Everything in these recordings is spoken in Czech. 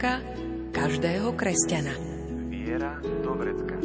príručka každého kresťana. Viera do vrecka.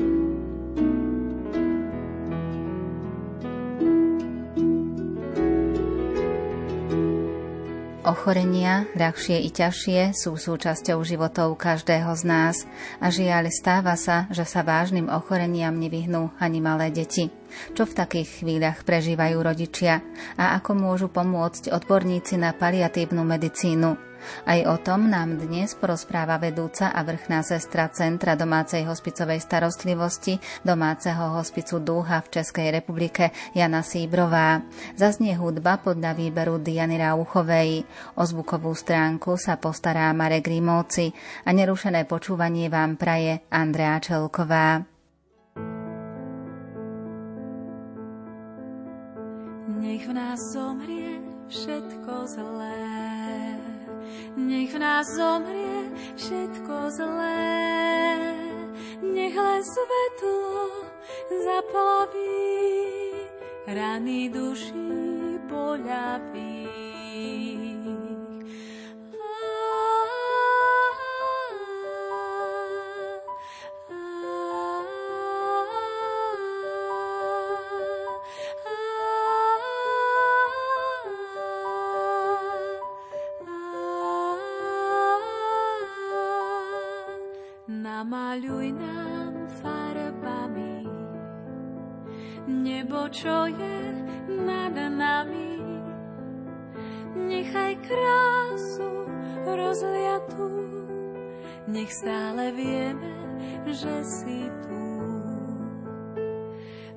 Ochorenia, ľahšie i ťažšie, sú súčasťou životov každého z nás a žiaľ stáva sa, že sa vážnym ochoreniam nevyhnú ani malé deti. Čo v takých chvíľach prežívajú rodičia a ako môžu pomôcť odborníci na paliatívnu medicínu. Aj o tom nám dnes porozpráva vedúca a vrchná sestra Centra domácej hospicovej starostlivosti domáceho hospicu Dúha v Českej republike Jana Síbrová. Zaznie hudba podľa výberu Diany Rauchovej. O zvukovú stránku sa postará Marek Rimóci a nerušené počúvanie vám praje Andrea Čelková. Nech v nás zomrie všetko zlé nech v nás zomrie všetko zlé. Nech len svetlo zaplaví rany duší poľaví. Čo je nad nami. Nechaj krásu rozliatú, nech stále vieme, že si tu.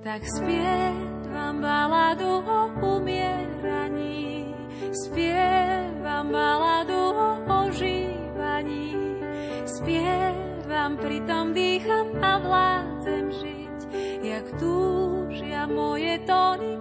Tak spievam baladu o umieraní, spievam baladu o ožívaní, spievam pritom dýcham a vládzem žiť, jak túžia moje tóny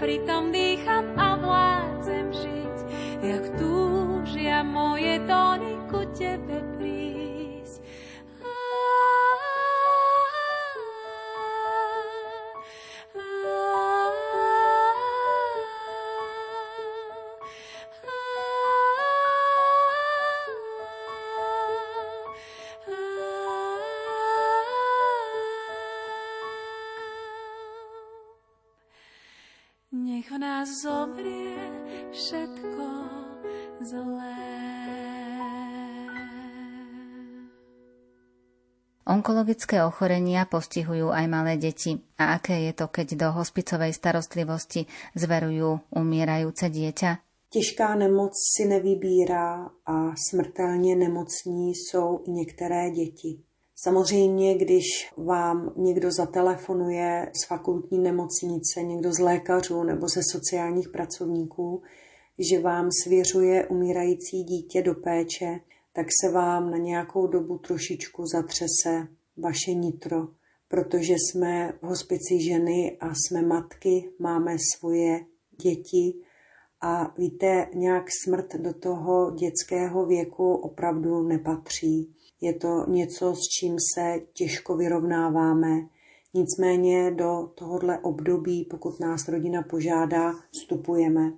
pritom dýcham Onkologické ochorenia postihujú aj malé deti. A aké je to, keď do hospicovej starostlivosti zverujú umierajúce dieťa? Těžká nemoc si nevybírá a smrtelně nemocní jsou i některé děti. Samozřejmě, když vám někdo zatelefonuje z fakultní nemocnice, někdo z lékařů nebo ze sociálních pracovníků, že vám svěřuje umírající dítě do péče, tak se vám na nějakou dobu trošičku zatřese vaše nitro, protože jsme v hospici ženy a jsme matky, máme svoje děti a víte, nějak smrt do toho dětského věku opravdu nepatří. Je to něco, s čím se těžko vyrovnáváme. Nicméně do tohohle období, pokud nás rodina požádá, vstupujeme.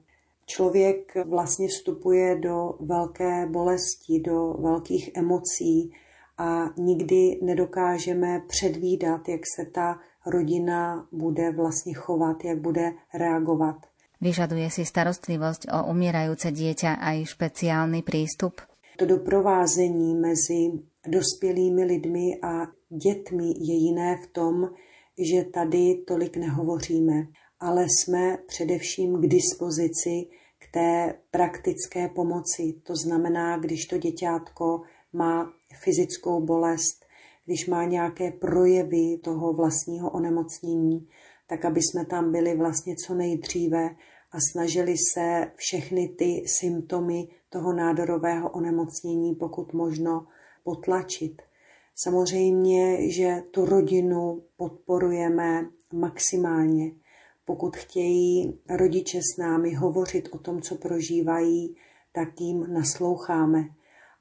Člověk vlastně vstupuje do velké bolesti, do velkých emocí a nikdy nedokážeme předvídat, jak se ta rodina bude vlastně chovat, jak bude reagovat. Vyžaduje si starostlivosť o umierajúce dieťa aj špeciálny prístup? To doprovázení mezi dospělými lidmi a dětmi je jiné v tom, že tady tolik nehovoříme, ale jsme především k dispozici k té praktické pomoci. To znamená, když to děťátko má fyzickou bolest, když má nějaké projevy toho vlastního onemocnění, tak aby jsme tam byli vlastně co nejdříve a snažili se všechny ty symptomy toho nádorového onemocnění pokud možno potlačit. Samozřejmě, že tu rodinu podporujeme maximálně. Pokud chtějí rodiče s námi hovořit o tom, co prožívají, tak jim nasloucháme.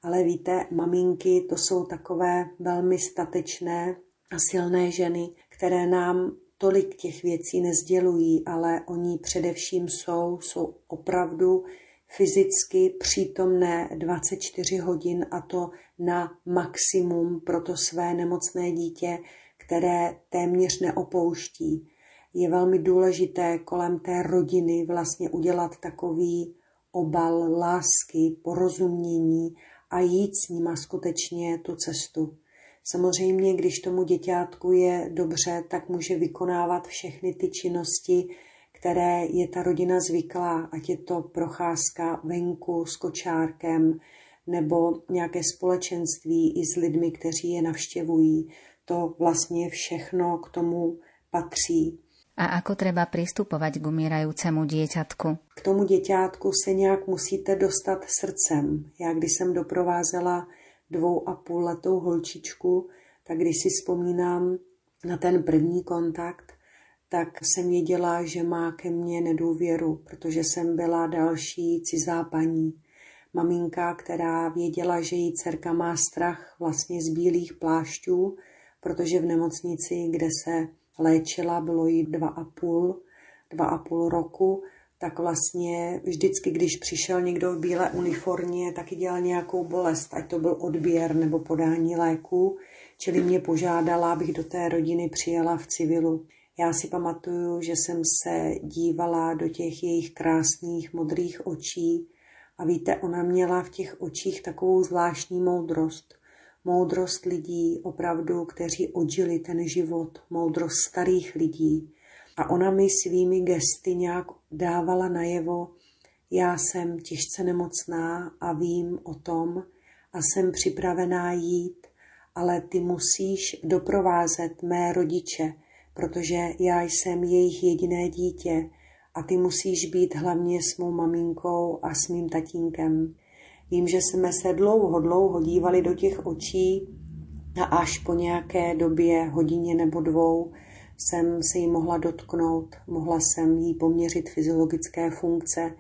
Ale víte, maminky to jsou takové velmi statečné a silné ženy, které nám tolik těch věcí nezdělují, ale oni především jsou, jsou opravdu fyzicky přítomné 24 hodin a to na maximum pro to své nemocné dítě, které téměř neopouští. Je velmi důležité kolem té rodiny vlastně udělat takový obal lásky, porozumění a jít s nima skutečně tu cestu. Samozřejmě, když tomu děťátku je dobře, tak může vykonávat všechny ty činnosti, které je ta rodina zvyklá, ať je to procházka venku s kočárkem nebo nějaké společenství i s lidmi, kteří je navštěvují. To vlastně všechno k tomu patří. A ako treba pristupovať k umírajúcemu dieťatku? K tomu děťátku se nějak musíte dostat srdcem. Já když jsem doprovázela dvou a půl letou holčičku, tak když si vzpomínám na ten první kontakt, tak jsem věděla, že má ke mně nedůvěru, protože jsem byla další cizá paní. Maminka, která věděla, že její dcerka má strach vlastně z bílých plášťů, protože v nemocnici, kde se léčila, bylo jí dva a půl, dva a půl roku, tak vlastně vždycky, když přišel někdo v bílé uniformě, taky dělal nějakou bolest, ať to byl odběr nebo podání léku, čili mě požádala, abych do té rodiny přijela v civilu. Já si pamatuju, že jsem se dívala do těch jejich krásných modrých očí a víte, ona měla v těch očích takovou zvláštní moudrost. Moudrost lidí opravdu, kteří odžili ten život, moudrost starých lidí. A ona mi svými gesty nějak dávala najevo, já jsem těžce nemocná a vím o tom a jsem připravená jít, ale ty musíš doprovázet mé rodiče, protože já jsem jejich jediné dítě a ty musíš být hlavně s mou maminkou a s mým tatínkem. Vím, že jsme se dlouho, dlouho dívali do těch očí a až po nějaké době, hodině nebo dvou, jsem se jí mohla dotknout, mohla jsem jí poměřit fyziologické funkce,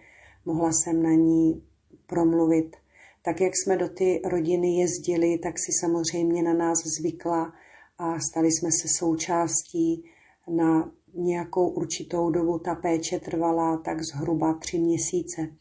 mohla jsem na ní promluvit. Tak jak jsme do ty rodiny jezdili, tak si samozřejmě na nás zvykla a stali jsme se součástí na nějakou určitou dobu. Ta péče trvala tak zhruba tři měsíce.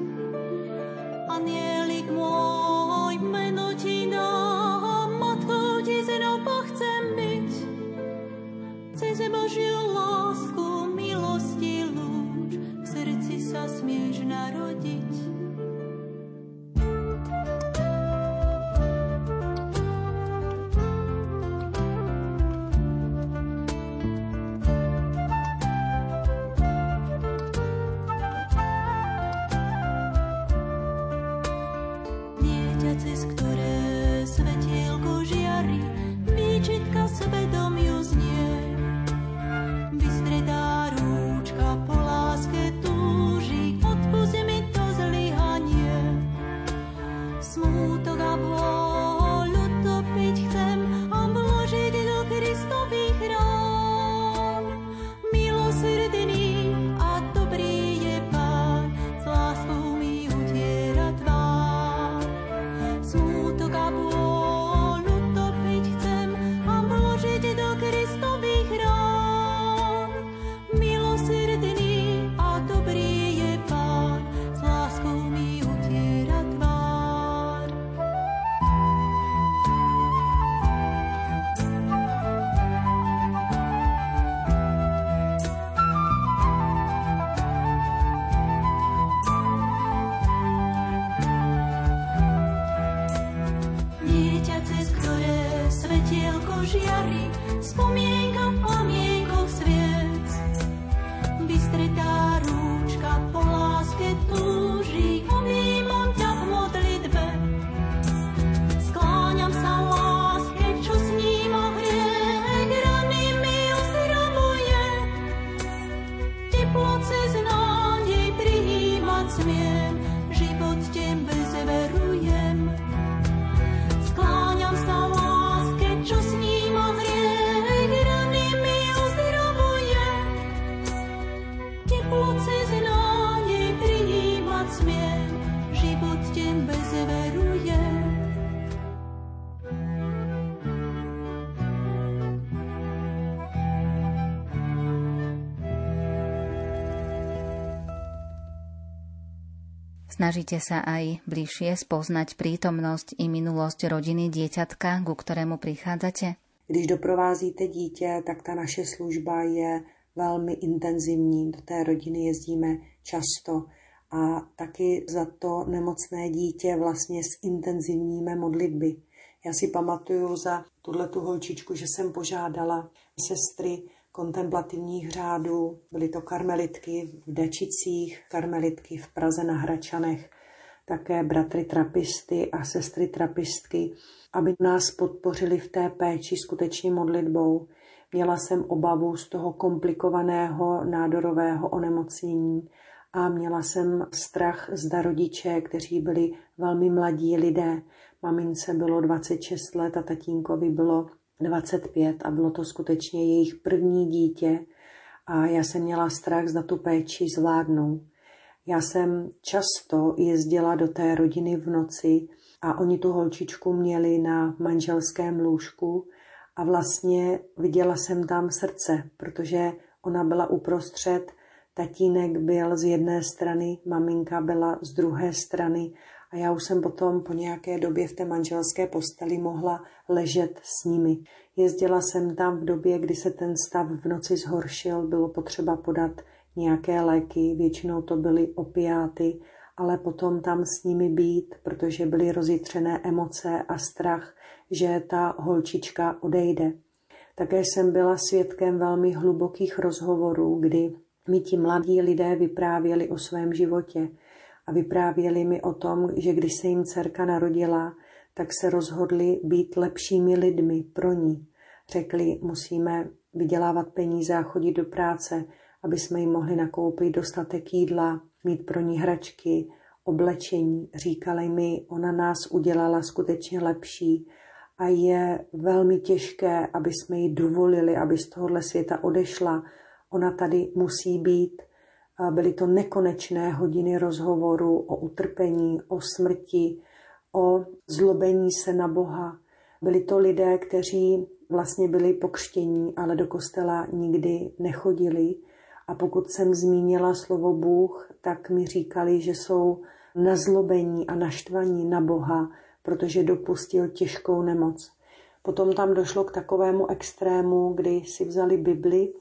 年。Snažíte sa aj bližšie spoznať prítomnosť i minulosť rodiny dieťatka, ku ktorému prichádzate? Když doprovázíte dítě, tak ta naše služba je velmi intenzivní. Do té rodiny jezdíme často a taky za to nemocné dítě vlastně zintenzivníme modlitby. Já si pamatuju za tuhle tu holčičku, že jsem požádala sestry kontemplativních řádů. Byly to karmelitky v Dečicích, karmelitky v Praze na Hračanech, také bratry trapisty a sestry trapistky, aby nás podpořili v té péči skutečně modlitbou. Měla jsem obavu z toho komplikovaného nádorového onemocnění a měla jsem strach zda rodiče, kteří byli velmi mladí lidé. Mamince bylo 26 let a tatínkovi bylo 25 a bylo to skutečně jejich první dítě a já jsem měla strach, zda tu péči zvládnou. Já jsem často jezdila do té rodiny v noci a oni tu holčičku měli na manželském lůžku a vlastně viděla jsem tam srdce, protože ona byla uprostřed, tatínek byl z jedné strany, maminka byla z druhé strany a já už jsem potom po nějaké době v té manželské posteli mohla ležet s nimi. Jezdila jsem tam v době, kdy se ten stav v noci zhoršil, bylo potřeba podat nějaké léky, většinou to byly opiáty, ale potom tam s nimi být, protože byly rozjitřené emoce a strach, že ta holčička odejde. Také jsem byla svědkem velmi hlubokých rozhovorů, kdy mi ti mladí lidé vyprávěli o svém životě vyprávěli mi o tom, že když se jim dcerka narodila, tak se rozhodli být lepšími lidmi pro ní. Řekli, musíme vydělávat peníze a chodit do práce, aby jsme jim mohli nakoupit dostatek jídla, mít pro ní hračky, oblečení. Říkali mi, ona nás udělala skutečně lepší a je velmi těžké, aby jsme jí dovolili, aby z tohohle světa odešla. Ona tady musí být. Byly to nekonečné hodiny rozhovoru o utrpení, o smrti, o zlobení se na Boha. Byli to lidé, kteří vlastně byli pokřtění, ale do kostela nikdy nechodili. A pokud jsem zmínila slovo Bůh, tak mi říkali, že jsou nazlobení a naštvaní na Boha, protože dopustil těžkou nemoc. Potom tam došlo k takovému extrému, kdy si vzali Bibli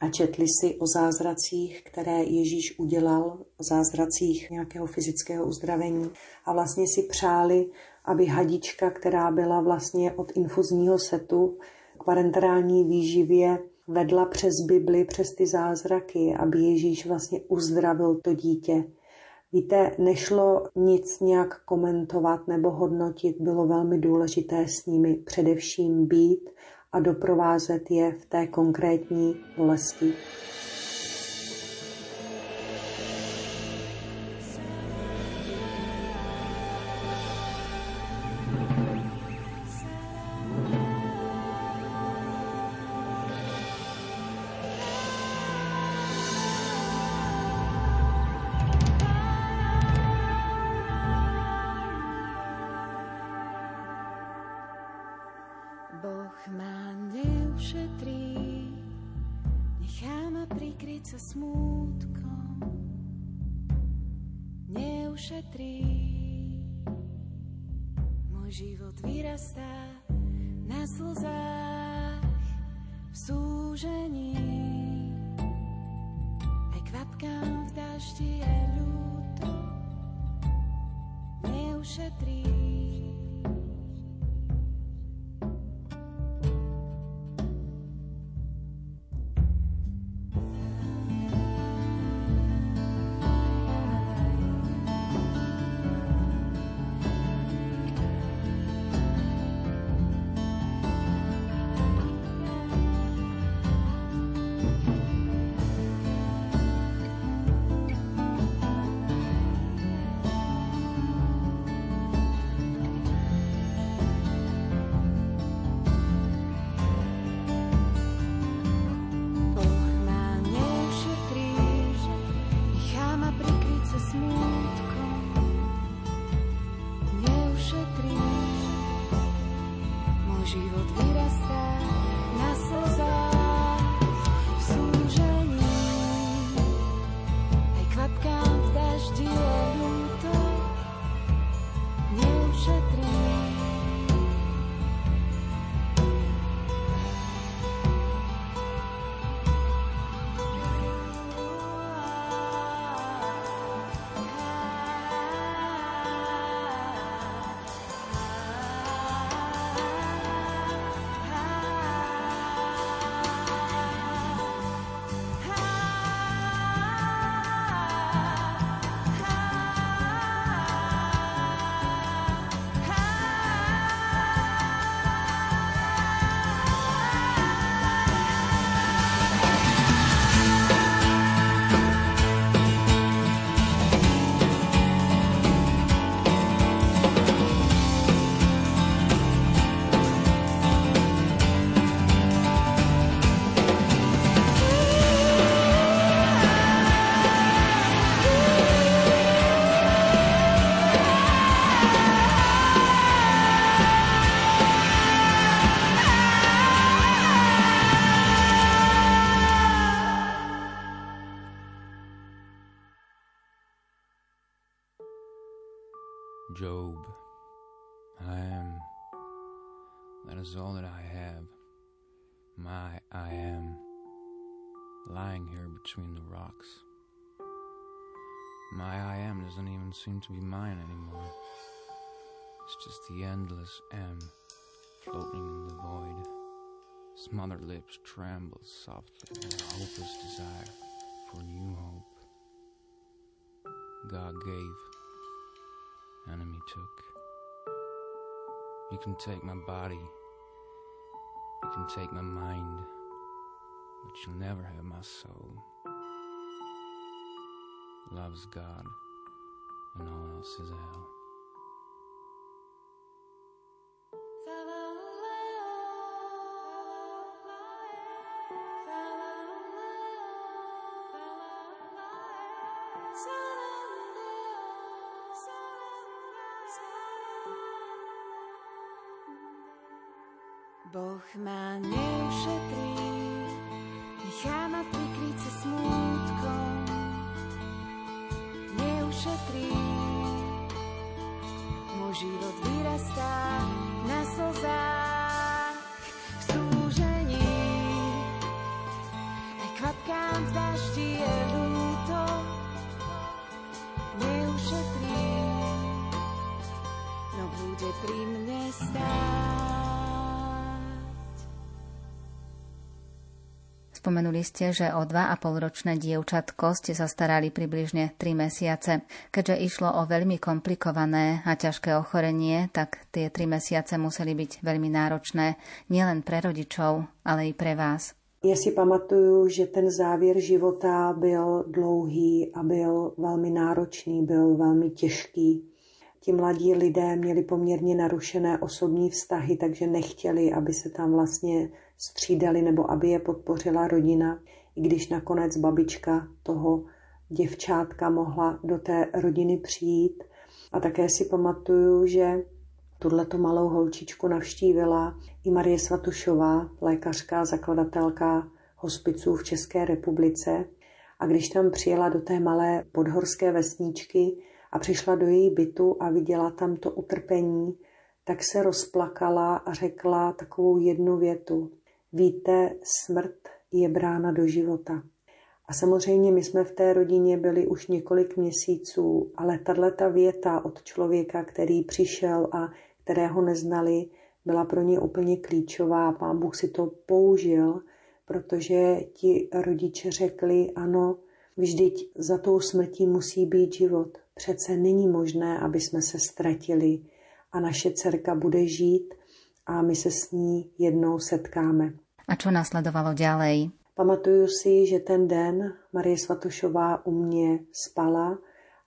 a četli si o zázracích, které Ježíš udělal, o zázracích nějakého fyzického uzdravení a vlastně si přáli, aby hadička, která byla vlastně od infuzního setu k parenterální výživě, vedla přes Bibli, přes ty zázraky, aby Ježíš vlastně uzdravil to dítě. Víte, nešlo nic nějak komentovat nebo hodnotit, bylo velmi důležité s nimi především být a doprovázet je v té konkrétní bolesti. Seem to be mine anymore. It's just the endless M floating in the void. Smothered lips tremble softly in a hopeless desire for new hope. God gave, enemy took. You can take my body, you can take my mind, but you'll never have my soul. Love's God and all else is hell. Boh Spomenuli ste, že o 2,5 ročné dievčatko ste sa starali približne 3 mesiace. Keďže išlo o veľmi komplikované a ťažké ochorenie, tak tie 3 mesiace museli byť veľmi náročné nielen pre rodičov, ale i pre vás. Já si pamatuju, že ten závěr života byl dlouhý a byl velmi náročný, byl velmi těžký. Ti mladí lidé měli poměrně narušené osobní vztahy, takže nechtěli, aby se tam vlastně střídali nebo aby je podpořila rodina, i když nakonec babička toho děvčátka mohla do té rodiny přijít. A také si pamatuju, že Tuto malou holčičku navštívila i Marie Svatušová, lékařka, zakladatelka hospiců v České republice. A když tam přijela do té malé podhorské vesničky a přišla do její bytu a viděla tam to utrpení, tak se rozplakala a řekla takovou jednu větu. Víte, smrt je brána do života. A samozřejmě my jsme v té rodině byli už několik měsíců, ale tato věta od člověka, který přišel a kterého neznali, byla pro ně úplně klíčová. Pán Bůh si to použil, protože ti rodiče řekli, ano, vždyť za tou smrtí musí být život. Přece není možné, aby jsme se ztratili a naše dcerka bude žít a my se s ní jednou setkáme. A čo nasledovalo ďalej? Pamatuju si, že ten den Marie Svatošová u mě spala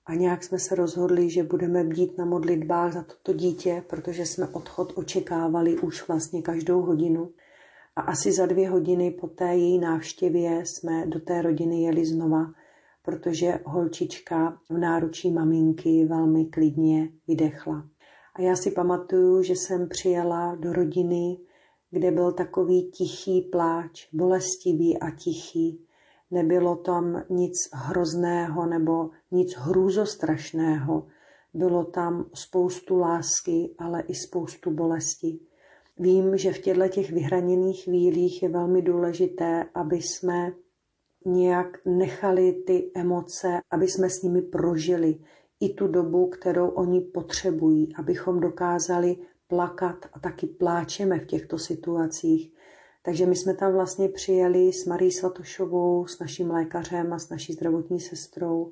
a nějak jsme se rozhodli, že budeme bdít na modlitbách za toto dítě, protože jsme odchod očekávali už vlastně každou hodinu. A asi za dvě hodiny po té její návštěvě jsme do té rodiny jeli znova, protože holčička v náručí maminky velmi klidně vydechla. A já si pamatuju, že jsem přijela do rodiny, kde byl takový tichý pláč, bolestivý a tichý. Nebylo tam nic hrozného nebo nic hrůzostrašného. Bylo tam spoustu lásky, ale i spoustu bolesti. Vím, že v těchto těch vyhraněných chvílích je velmi důležité, aby jsme nějak nechali ty emoce, aby jsme s nimi prožili i tu dobu, kterou oni potřebují, abychom dokázali plakat a taky pláčeme v těchto situacích. Takže my jsme tam vlastně přijeli s Marí Svatošovou, s naším lékařem a s naší zdravotní sestrou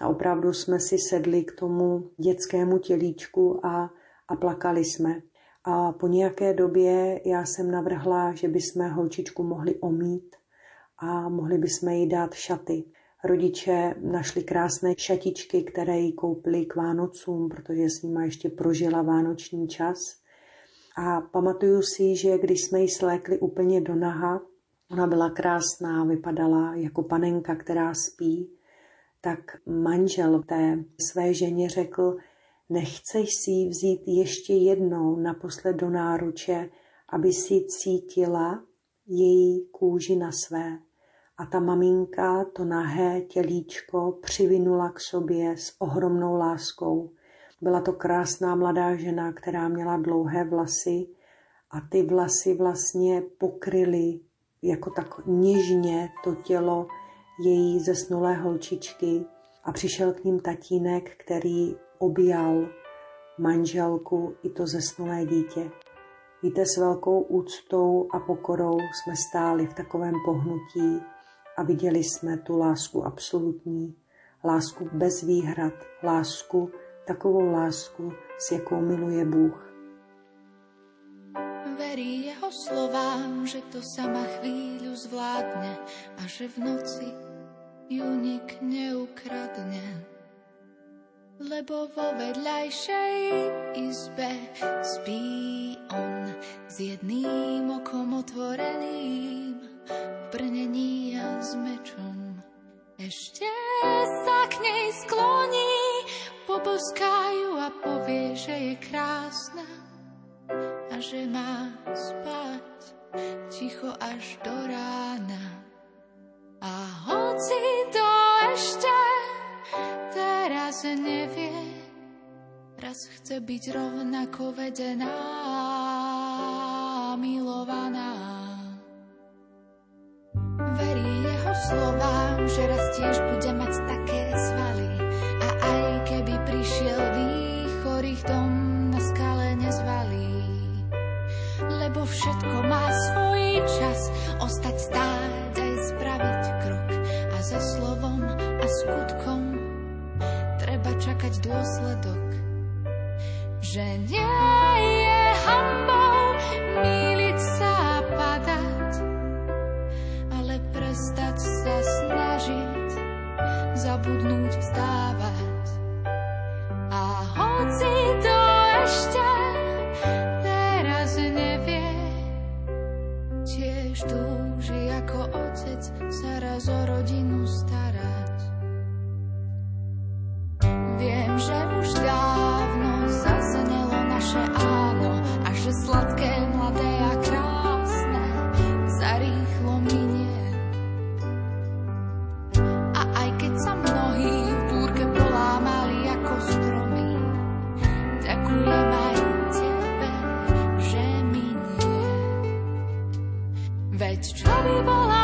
a opravdu jsme si sedli k tomu dětskému tělíčku a, a plakali jsme. A po nějaké době já jsem navrhla, že bychom holčičku mohli omít a mohli bychom jí dát šaty. Rodiče našli krásné šatičky, které jí koupili k Vánocům, protože s nima ještě prožila vánoční čas. A pamatuju si, že když jsme ji slékli úplně do naha, ona byla krásná, vypadala jako panenka, která spí, tak manžel té své ženě řekl, nechceš si ji vzít ještě jednou naposled do náruče, aby si cítila její kůži na své. A ta maminka to nahé tělíčko přivinula k sobě s ohromnou láskou. Byla to krásná mladá žena, která měla dlouhé vlasy a ty vlasy vlastně pokryly jako tak něžně to tělo její zesnulé holčičky a přišel k ním tatínek, který objal manželku i to zesnulé dítě. Víte, s velkou úctou a pokorou jsme stáli v takovém pohnutí a viděli jsme tu lásku absolutní, lásku bez výhrad, lásku, takovou lásku, s jakou miluje Bůh. Verí jeho slovám, že to sama chvíľu zvládne a že v noci ju nik neukradne. Lebo vo vedľajšej izbe spí on s jedným okom otvoreným brnení a s mečom. Ešte sa k nej skloní, poboská a povie, že je krásna a že má spať ticho až do rána. A hoci to ešte teraz nevie, raz chce byť rovnako vedená, slovám, že raz tiež bude mať také svaly. A aj keby prišiel výchor, ich dom na skale nezvalí. Lebo všetko má svoj čas, ostať stáť aj sa slovom a skutkom treba čakať dôsledok. Že nie je hambou míliť sa a padať, ale prestať sa snažiť, zabudnúť people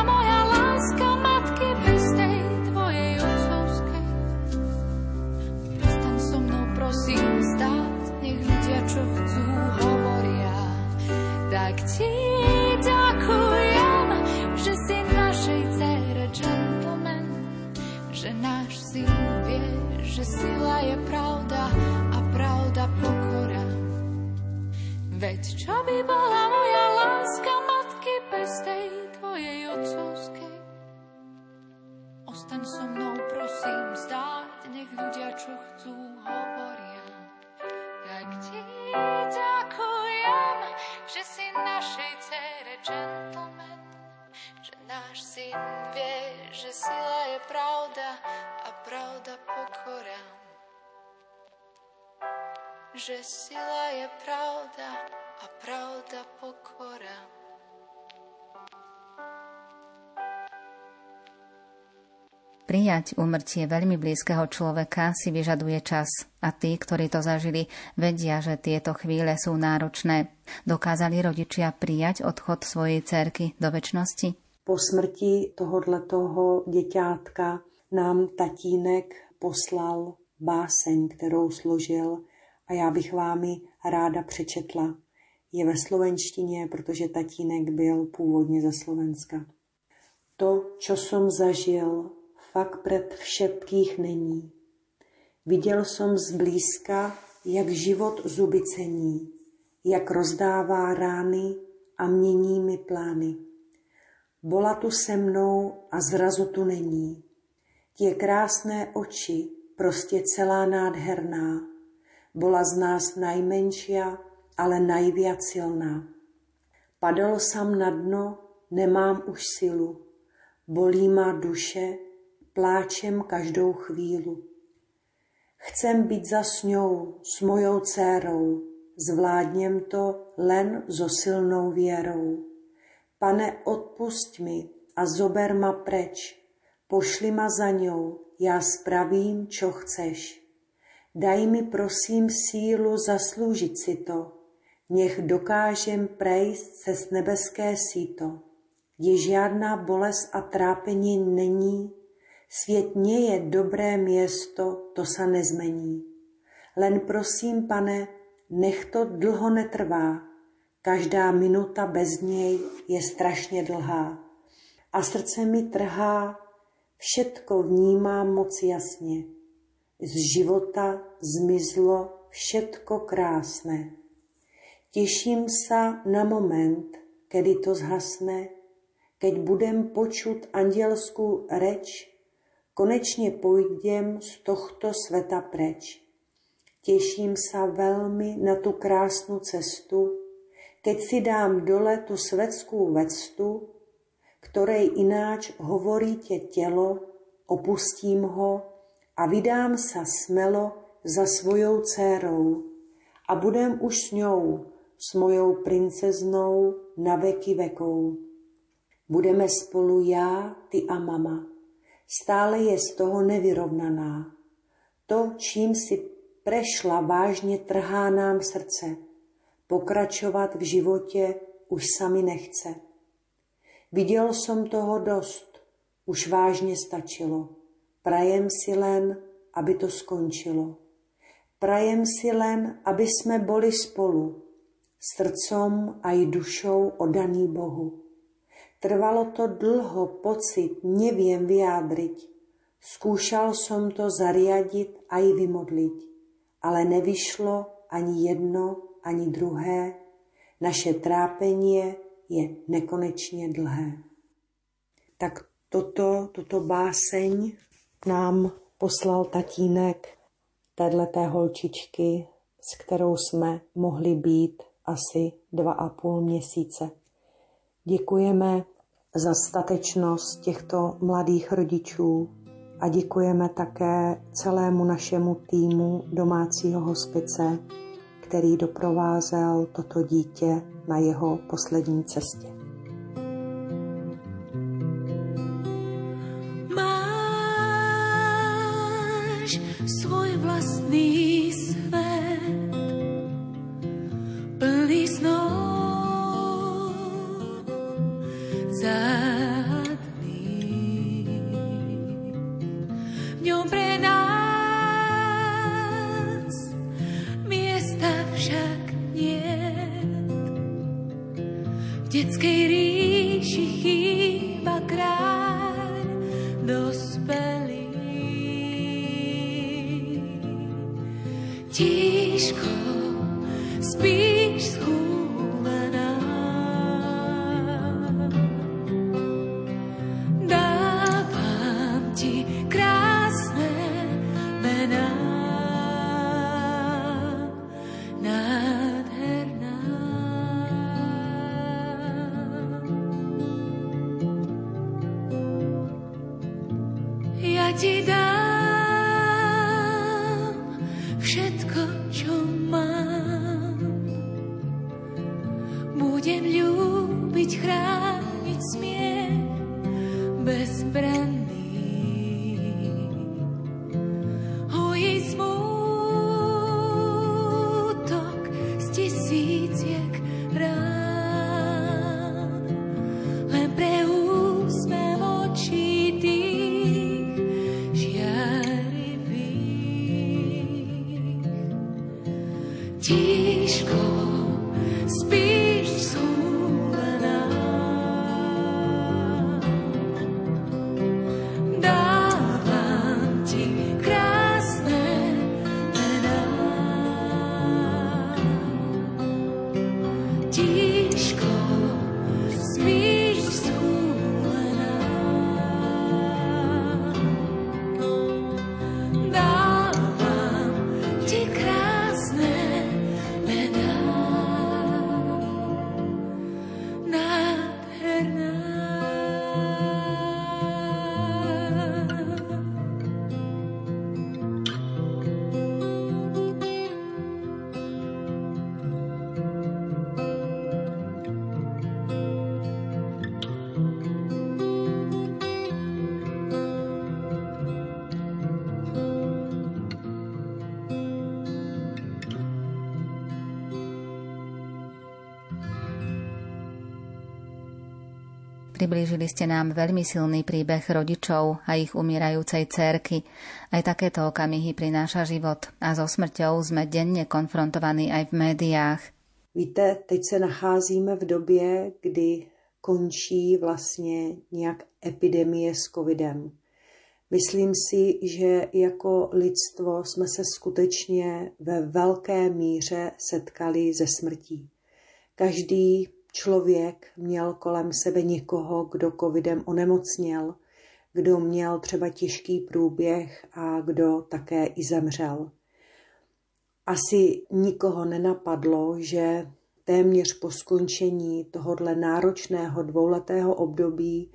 Že sila je pravda a pravda pokora. Prijať úmrtie veľmi blízkeho človeka si vyžaduje čas a tí, ktorí to zažili, vedia, že tieto chvíle sú náročné. Dokázali rodičia prijať odchod svojej cerky do väčšnosti? Po smrti tohoto děťátka nám tatínek poslal báseň, kterou složil a já bych vám ji ráda přečetla. Je ve slovenštině, protože tatínek byl původně ze Slovenska. To, čo som zažil, fakt před všetkých není. Viděl jsem zblízka, jak život zuby cení, jak rozdává rány a mění mi plány. Bola tu se mnou a zrazu tu není. Tie krásné oči, prostě celá nádherná. Bola z nás najmenšia, ale najviac silná. Padol sam na dno, nemám už silu. Bolí má duše, pláčem každou chvílu. Chcem být za sňou s mojou dcérou, zvládněm to len so silnou věrou. Pane, odpusť mi a zober ma preč, pošli ma za ňou, já spravím, čo chceš. Daj mi prosím sílu zaslúžiť si to, nech dokážem prejsť cez nebeské síto, kde žiadna bolest a trápení není, Svět nie je dobré město, to sa nezmení. Len prosím, pane, nech to dlho netrvá. Každá minuta bez něj je strašně dlhá. A srdce mi trhá, všetko vnímám moc jasně. Z života zmizlo všetko krásne. Těším sa na moment, kedy to zhasne, keď budem počuť andělskou reč, konečne pôjdem z tohto sveta preč. Teším sa veľmi na tú krásnu cestu, keď si dám dole tú svetskú vectu, ktorej ináč hovoríte telo, opustím ho a vydám sa smelo za svojou dcérou a budem už s ňou, s mojou princeznou na veky vekov. Budeme spolu já, ty a mama stále je z toho nevyrovnaná. To, čím si prešla, vážně trhá nám srdce. Pokračovat v životě už sami nechce. Viděl som toho dost, už vážně stačilo. Prajem si len, aby to skončilo. Prajem si len, aby sme boli spolu, srdcom aj dušou odaný Bohu. Trvalo to dlho pocit neviem vyjádriť. Skúšal som to zariadiť a i vymodliť, ale nevyšlo ani jedno, ani druhé. Naše trápenie je nekonečně dlhé. Tak toto, toto báseň nám poslal tatínek téhleté holčičky, s kterou jsme mohli být asi dva a půl měsíce. Děkujeme za statečnost těchto mladých rodičů a děkujeme také celému našemu týmu domácího hospice, který doprovázel toto dítě na jeho poslední cestě. Priblížili ste nám veľmi silný príbeh rodičov a ich umierajúcej cerky. Aj takéto okamihy prináša život a so smrťou sme denne konfrontovaní aj v médiách. Víte, teď se nacházíme v době, kdy končí vlastně nějak epidemie s covidem. Myslím si, že jako lidstvo jsme se skutečně ve velké míře setkali ze smrtí. Každý člověk měl kolem sebe někoho, kdo covidem onemocněl, kdo měl třeba těžký průběh a kdo také i zemřel. Asi nikoho nenapadlo, že téměř po skončení tohodle náročného dvouletého období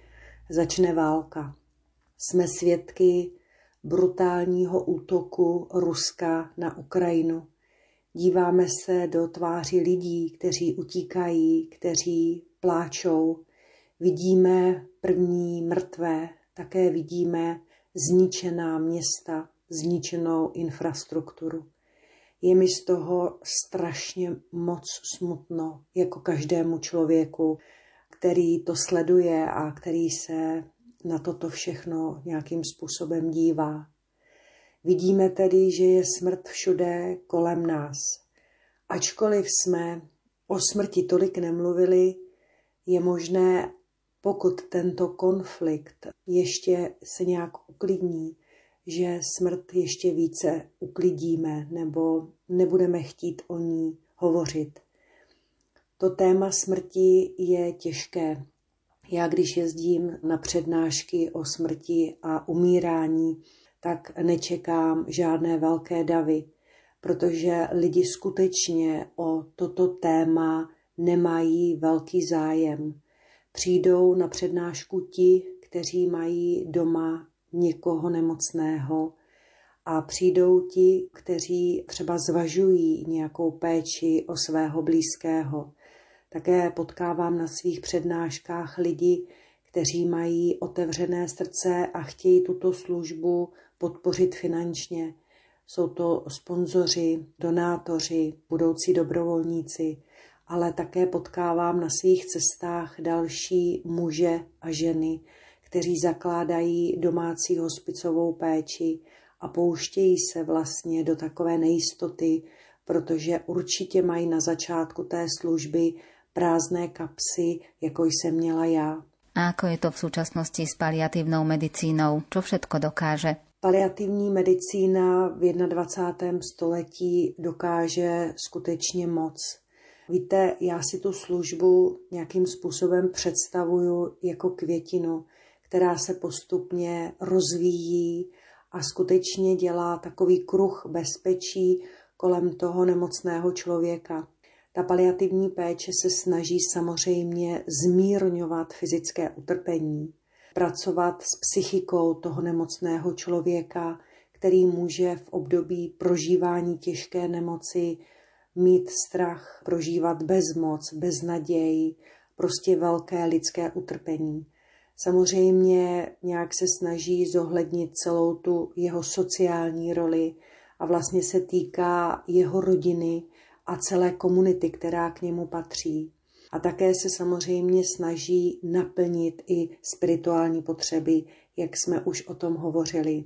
začne válka. Jsme svědky brutálního útoku Ruska na Ukrajinu. Díváme se do tváří lidí, kteří utíkají, kteří pláčou. Vidíme první mrtvé, také vidíme zničená města, zničenou infrastrukturu. Je mi z toho strašně moc smutno, jako každému člověku, který to sleduje a který se na toto všechno nějakým způsobem dívá. Vidíme tedy, že je smrt všude kolem nás. Ačkoliv jsme o smrti tolik nemluvili, je možné pokud tento konflikt ještě se nějak uklidní, že smrt ještě více uklidíme nebo nebudeme chtít o ní hovořit. To téma smrti je těžké. Já když jezdím na přednášky o smrti a umírání, tak nečekám žádné velké davy, protože lidi skutečně o toto téma nemají velký zájem. Přijdou na přednášku ti, kteří mají doma někoho nemocného a přijdou ti, kteří třeba zvažují nějakou péči o svého blízkého. Také potkávám na svých přednáškách lidi, kteří mají otevřené srdce a chtějí tuto službu podpořit finančně. Jsou to sponzoři, donátoři, budoucí dobrovolníci, ale také potkávám na svých cestách další muže a ženy, kteří zakládají domácí hospicovou péči a pouštějí se vlastně do takové nejistoty, protože určitě mají na začátku té služby prázdné kapsy, jako jsem měla já. A ako je to v súčasnosti s paliatívnou medicínou? Čo všetko dokáže? Paliativní medicína v 21. století dokáže skutečně moc. Víte, já si tu službu nějakým způsobem představuju jako květinu, která se postupně rozvíjí a skutečně dělá takový kruh bezpečí kolem toho nemocného člověka. Ta paliativní péče se snaží samozřejmě zmírňovat fyzické utrpení, pracovat s psychikou toho nemocného člověka, který může v období prožívání těžké nemoci mít strach, prožívat bezmoc, beznaděj, prostě velké lidské utrpení. Samozřejmě nějak se snaží zohlednit celou tu jeho sociální roli a vlastně se týká jeho rodiny a celé komunity, která k němu patří. A také se samozřejmě snaží naplnit i spirituální potřeby, jak jsme už o tom hovořili.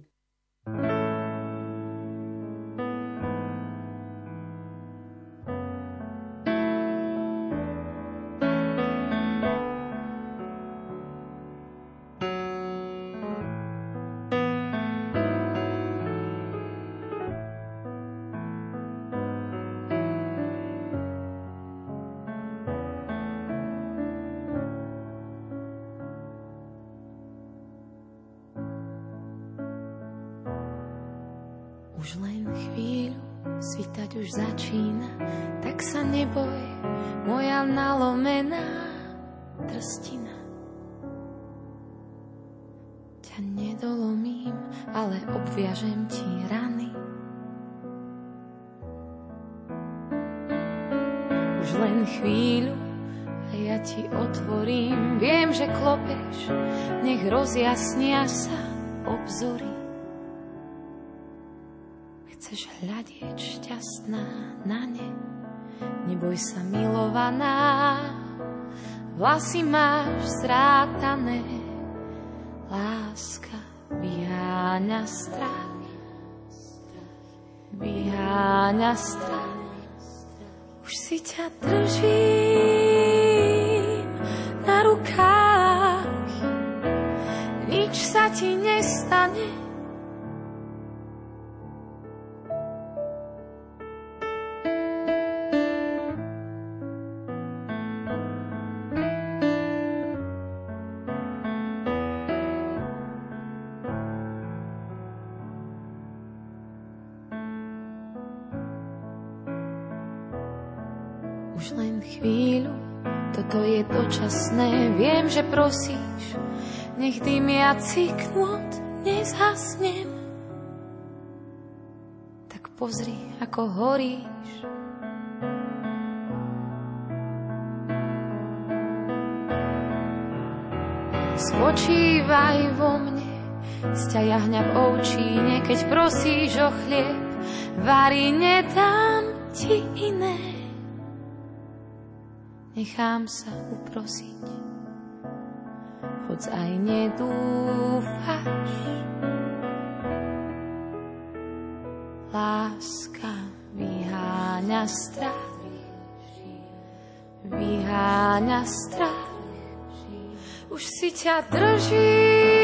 Vlasy máš zrátané, láska vyháňa strach, vyháňa strach, už si ťa držím na rukách. Sa ti nestane. Už len chvíľu, toto je dočasné, viem, že prosíš, nech dymiaci knôt nezhasnem. Tak pozri, ako horíš. Spočívaj vo mne, z ťa jahňa v oučíne, keď prosíš o chlieb, varí nedám ti iné. Nechám sa uprosiť hoď aj nedúfaš. Láska vyháňa strach, vyháňa strach. už si ťa držím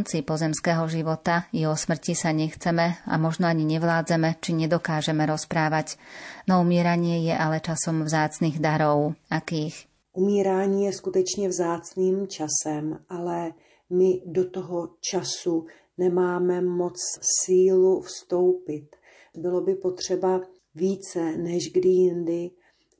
Konci pozemského života i o smrti sa nechceme a možno ani nevládzeme či nedokážeme rozprávať. No umíranie je ale časom vzácných darov. Akých? Umírání je skutečně vzácným časem, ale my do toho času nemáme moc sílu vstoupit. Bylo by potřeba více než kdy jindy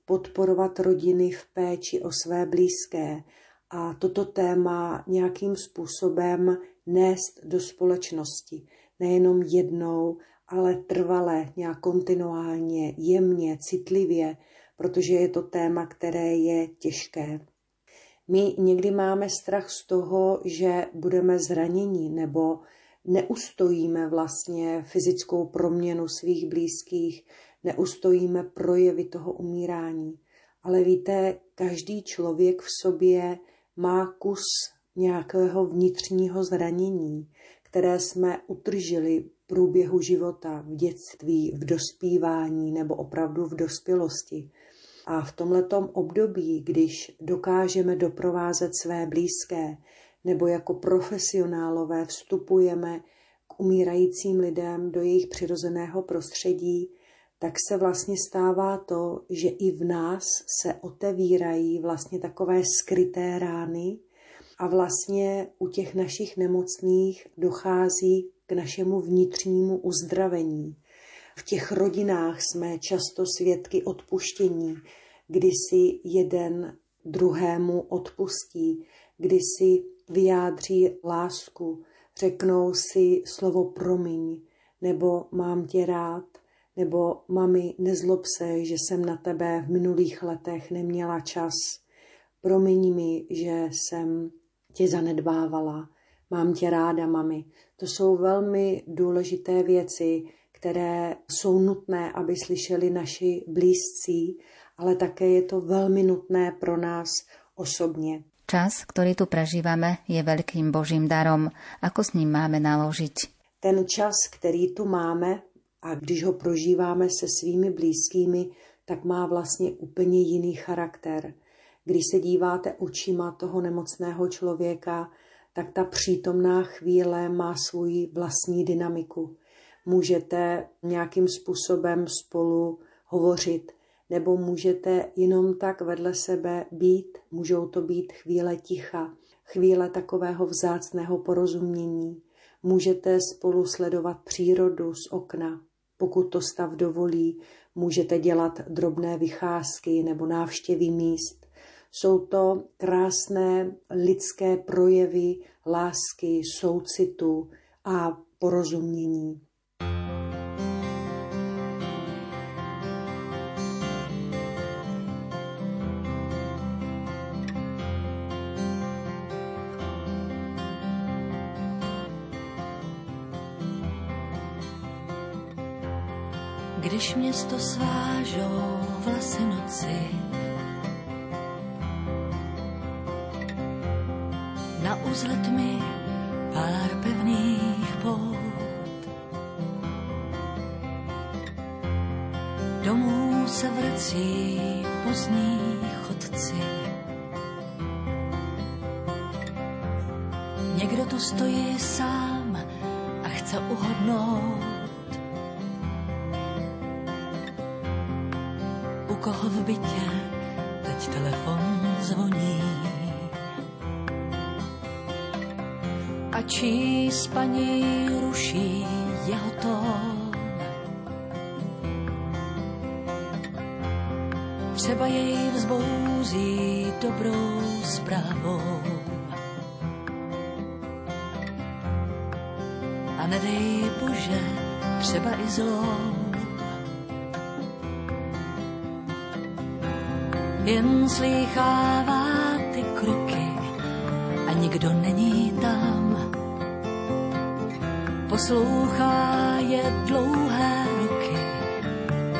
podporovat rodiny v péči o své blízké, a toto téma nějakým způsobem nést do společnosti. Nejenom jednou, ale trvale, nějak kontinuálně, jemně, citlivě, protože je to téma, které je těžké. My někdy máme strach z toho, že budeme zraněni nebo neustojíme vlastně fyzickou proměnu svých blízkých, neustojíme projevy toho umírání. Ale víte, každý člověk v sobě má kus nějakého vnitřního zranění, které jsme utržili v průběhu života, v dětství, v dospívání nebo opravdu v dospělosti. A v tomhletom období, když dokážeme doprovázet své blízké, nebo jako profesionálové vstupujeme k umírajícím lidem do jejich přirozeného prostředí, tak se vlastně stává to, že i v nás se otevírají vlastně takové skryté rány a vlastně u těch našich nemocných dochází k našemu vnitřnímu uzdravení. V těch rodinách jsme často svědky odpuštění, kdy si jeden druhému odpustí, kdy si vyjádří lásku, řeknou si slovo promiň, nebo mám tě rád, nebo mami, nezlob se, že jsem na tebe v minulých letech neměla čas. Promiň mi, že jsem tě zanedbávala. Mám tě ráda, mami. To jsou velmi důležité věci, které jsou nutné, aby slyšeli naši blízcí, ale také je to velmi nutné pro nás osobně. Čas, ktorý tu prežívame, je veľkým božím darom. Ako s ním máme naložiť? Ten čas, který tu máme, a když ho prožíváme se svými blízkými, tak má vlastně úplně jiný charakter. Když se díváte očima toho nemocného člověka, tak ta přítomná chvíle má svůj vlastní dynamiku. Můžete nějakým způsobem spolu hovořit, nebo můžete jenom tak vedle sebe být. Můžou to být chvíle ticha, chvíle takového vzácného porozumění. Můžete spolu sledovat přírodu z okna, pokud to stav dovolí, můžete dělat drobné vycházky nebo návštěvy míst. Jsou to krásné lidské projevy lásky, soucitu a porozumění. když město svážou vlasy noci. Na uzle tmy pár pevných pout. Domů se vrací pozdní chodci. Někdo tu stojí sám a chce uhodnout, koho v bytě teď telefon zvoní. a spaní ruší jeho tón. Třeba jej vzbouzí dobrou zprávou. A nedej Bože, třeba i zlou. Jen slýchává nikdo není tam. Poslouchá je dlouhé roky,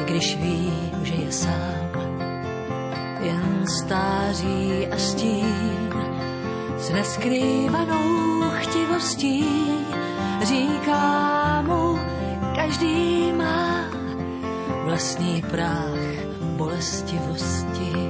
i když ví, že je sám. Jen stáří a stín s neskrývanou chtivostí říká mu, každý má vlastní práh bolestivosti.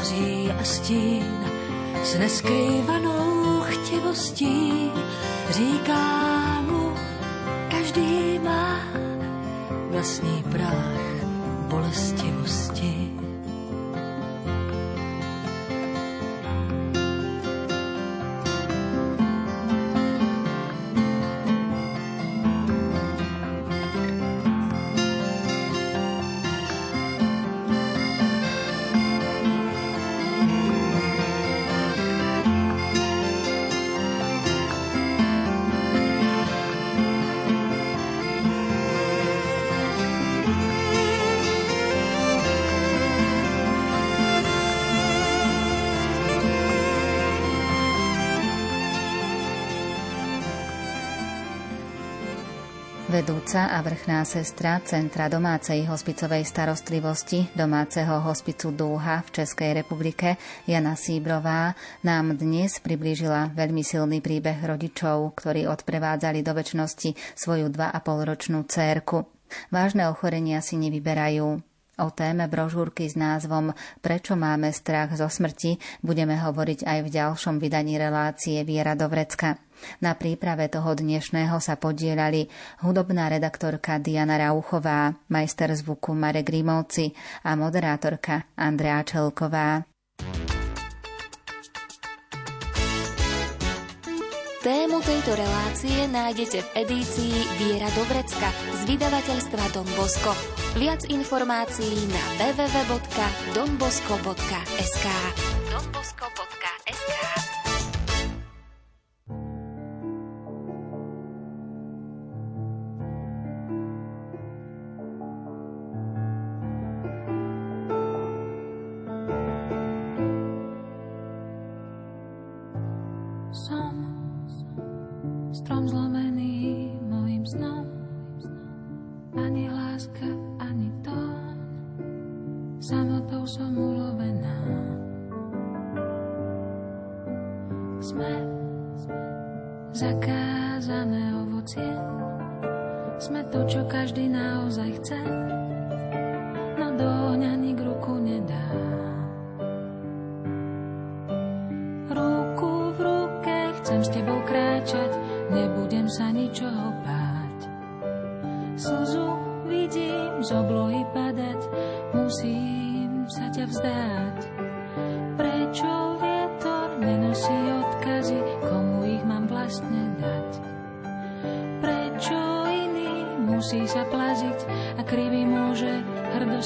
stáří a stín s neskrývanou chtivostí. Říká mu, každý má vlastní práh vedúca a vrchná sestra Centra domácej hospicovej starostlivosti domáceho hospicu Dúha v Českej republike Jana Síbrová nám dnes priblížila veľmi silný príbeh rodičov, ktorí odprevádzali do väčšnosti svoju 2,5 ročnú cérku. Vážne ochorenia si nevyberajú. O téme brožúrky s názvom Prečo máme strach zo smrti budeme hovoriť aj v ďalšom vydaní relácie Viera do vrecka. Na príprave toho dnešného sa podielali hudobná redaktorka Diana Rauchová, majster zvuku Marek Grimovci a moderátorka Andrea Čelková. Tému tejto relácie nájdete v edícii Viera Dobrecka z vydavateľstva Don Bosco. Viac informácií na www.donbosco.sk donbosco.sk musí sa plaziť a krivý môže hrdo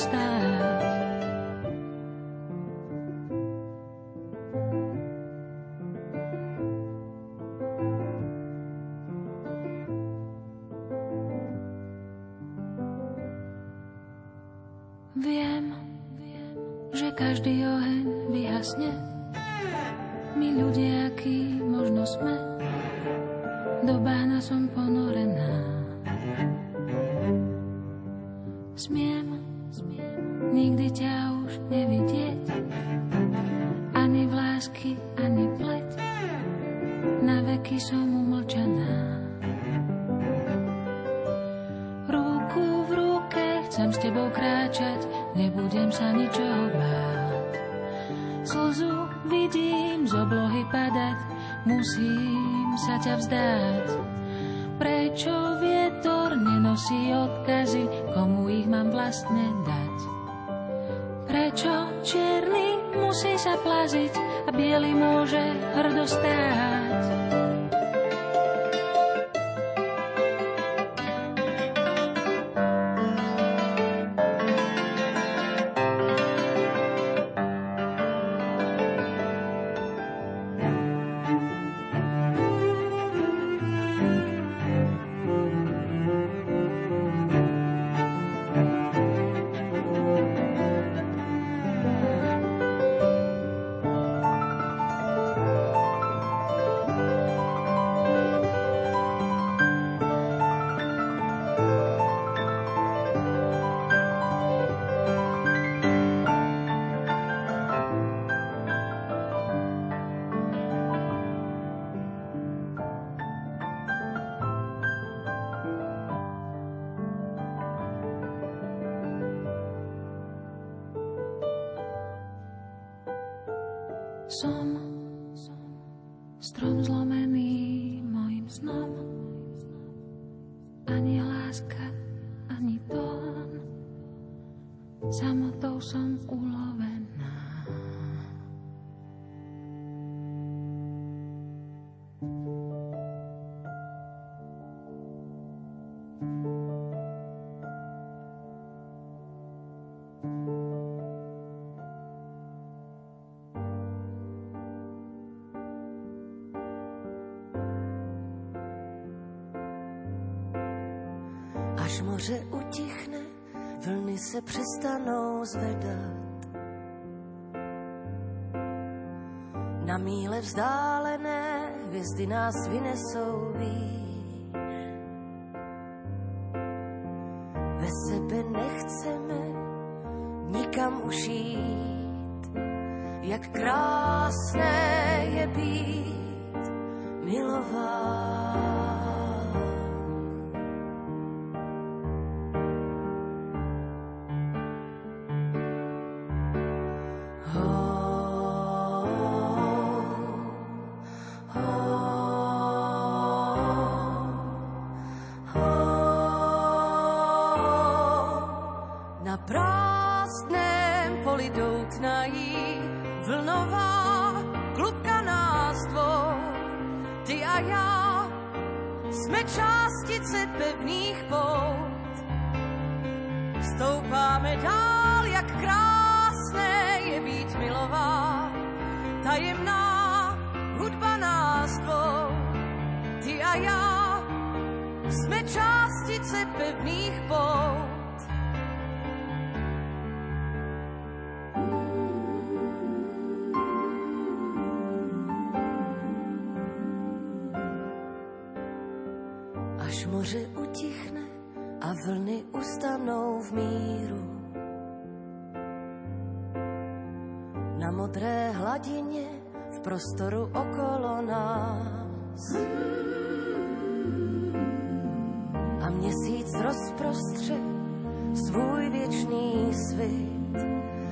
moře utichne, vlny se přestanou zvedat. Na míle vzdálené hvězdy nás vynesou výš. já jsme částice pevných pout. Vstoupáme dál, jak krásné je být milová, Tajemná hudba nás dvou, ty a já, jsme částice pevných pout. Prostoru okolo nás. A měsíc rozprostře svůj věčný svit,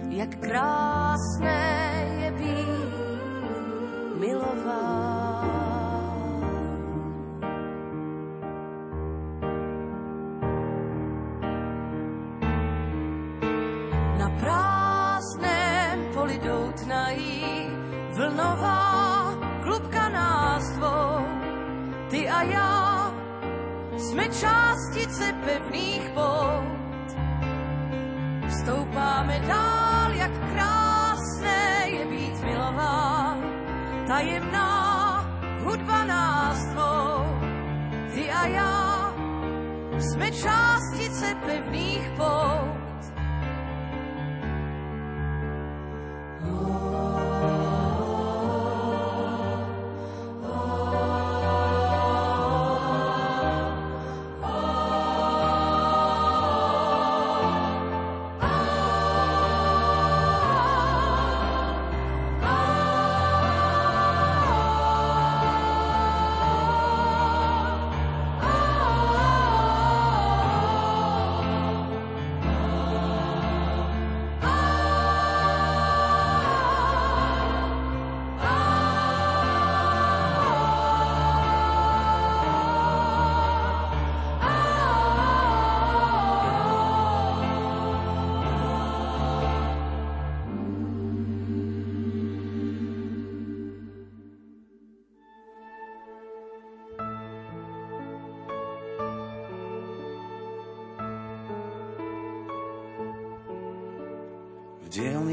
jak krásné je být milován. Vlnová klubka nás dvou. Ty a já jsme částice pevných pout. Stoupáme dál, jak krásné je být milován. Tajemná hudba nás dvou. Ty a já jsme částice pevných pout.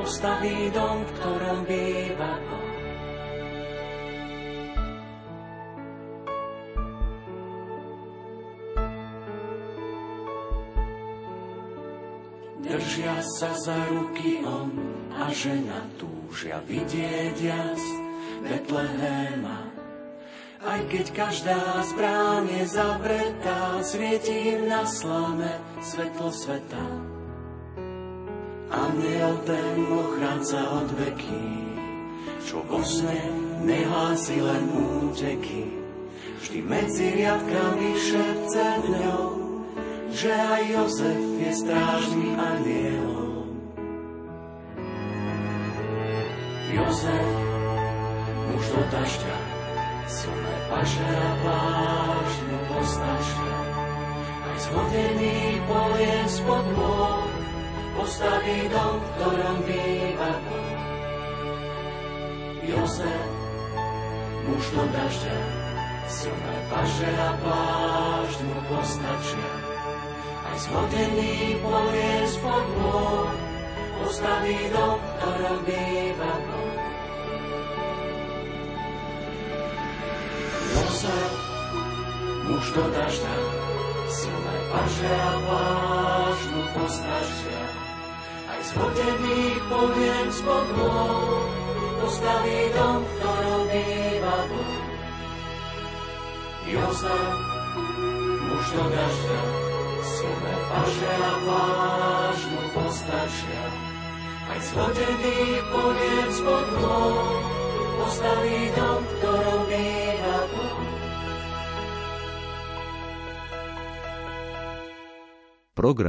postaví dom, v ktorom býva Boh. Držia sa za ruky on a žena túžia vidieť jas Betlehema aj keď každá z brán je zavretá, svieti im na slame svetlo sveta. Ochránca od veky, čo vo sne nehlási len úteky. Vždy medzi riadkami šepce ňou, že aj Jozef je strážný anielom. Jozef, muž do dažďa, silné paše a pláž mu postačia. Aj z hodených polien spod môr postaví dom, ktorom Boh. Jozef, muž do dažďa, silné paše a pláž mu postačia. Aj z hodených polien spod môr postaví dom, ktorom býva Boh. sa, muž do dažďa, silné paže a pláž mu postačia. Aj z hodených poviem spod môj, postaví dom, v ktorom býva Boh. Jozef, muž do dažďa, silné paže a pláž mu postačia. Aj z hodených poviem spod môj, postaví dom, v ktorom býva Boh. program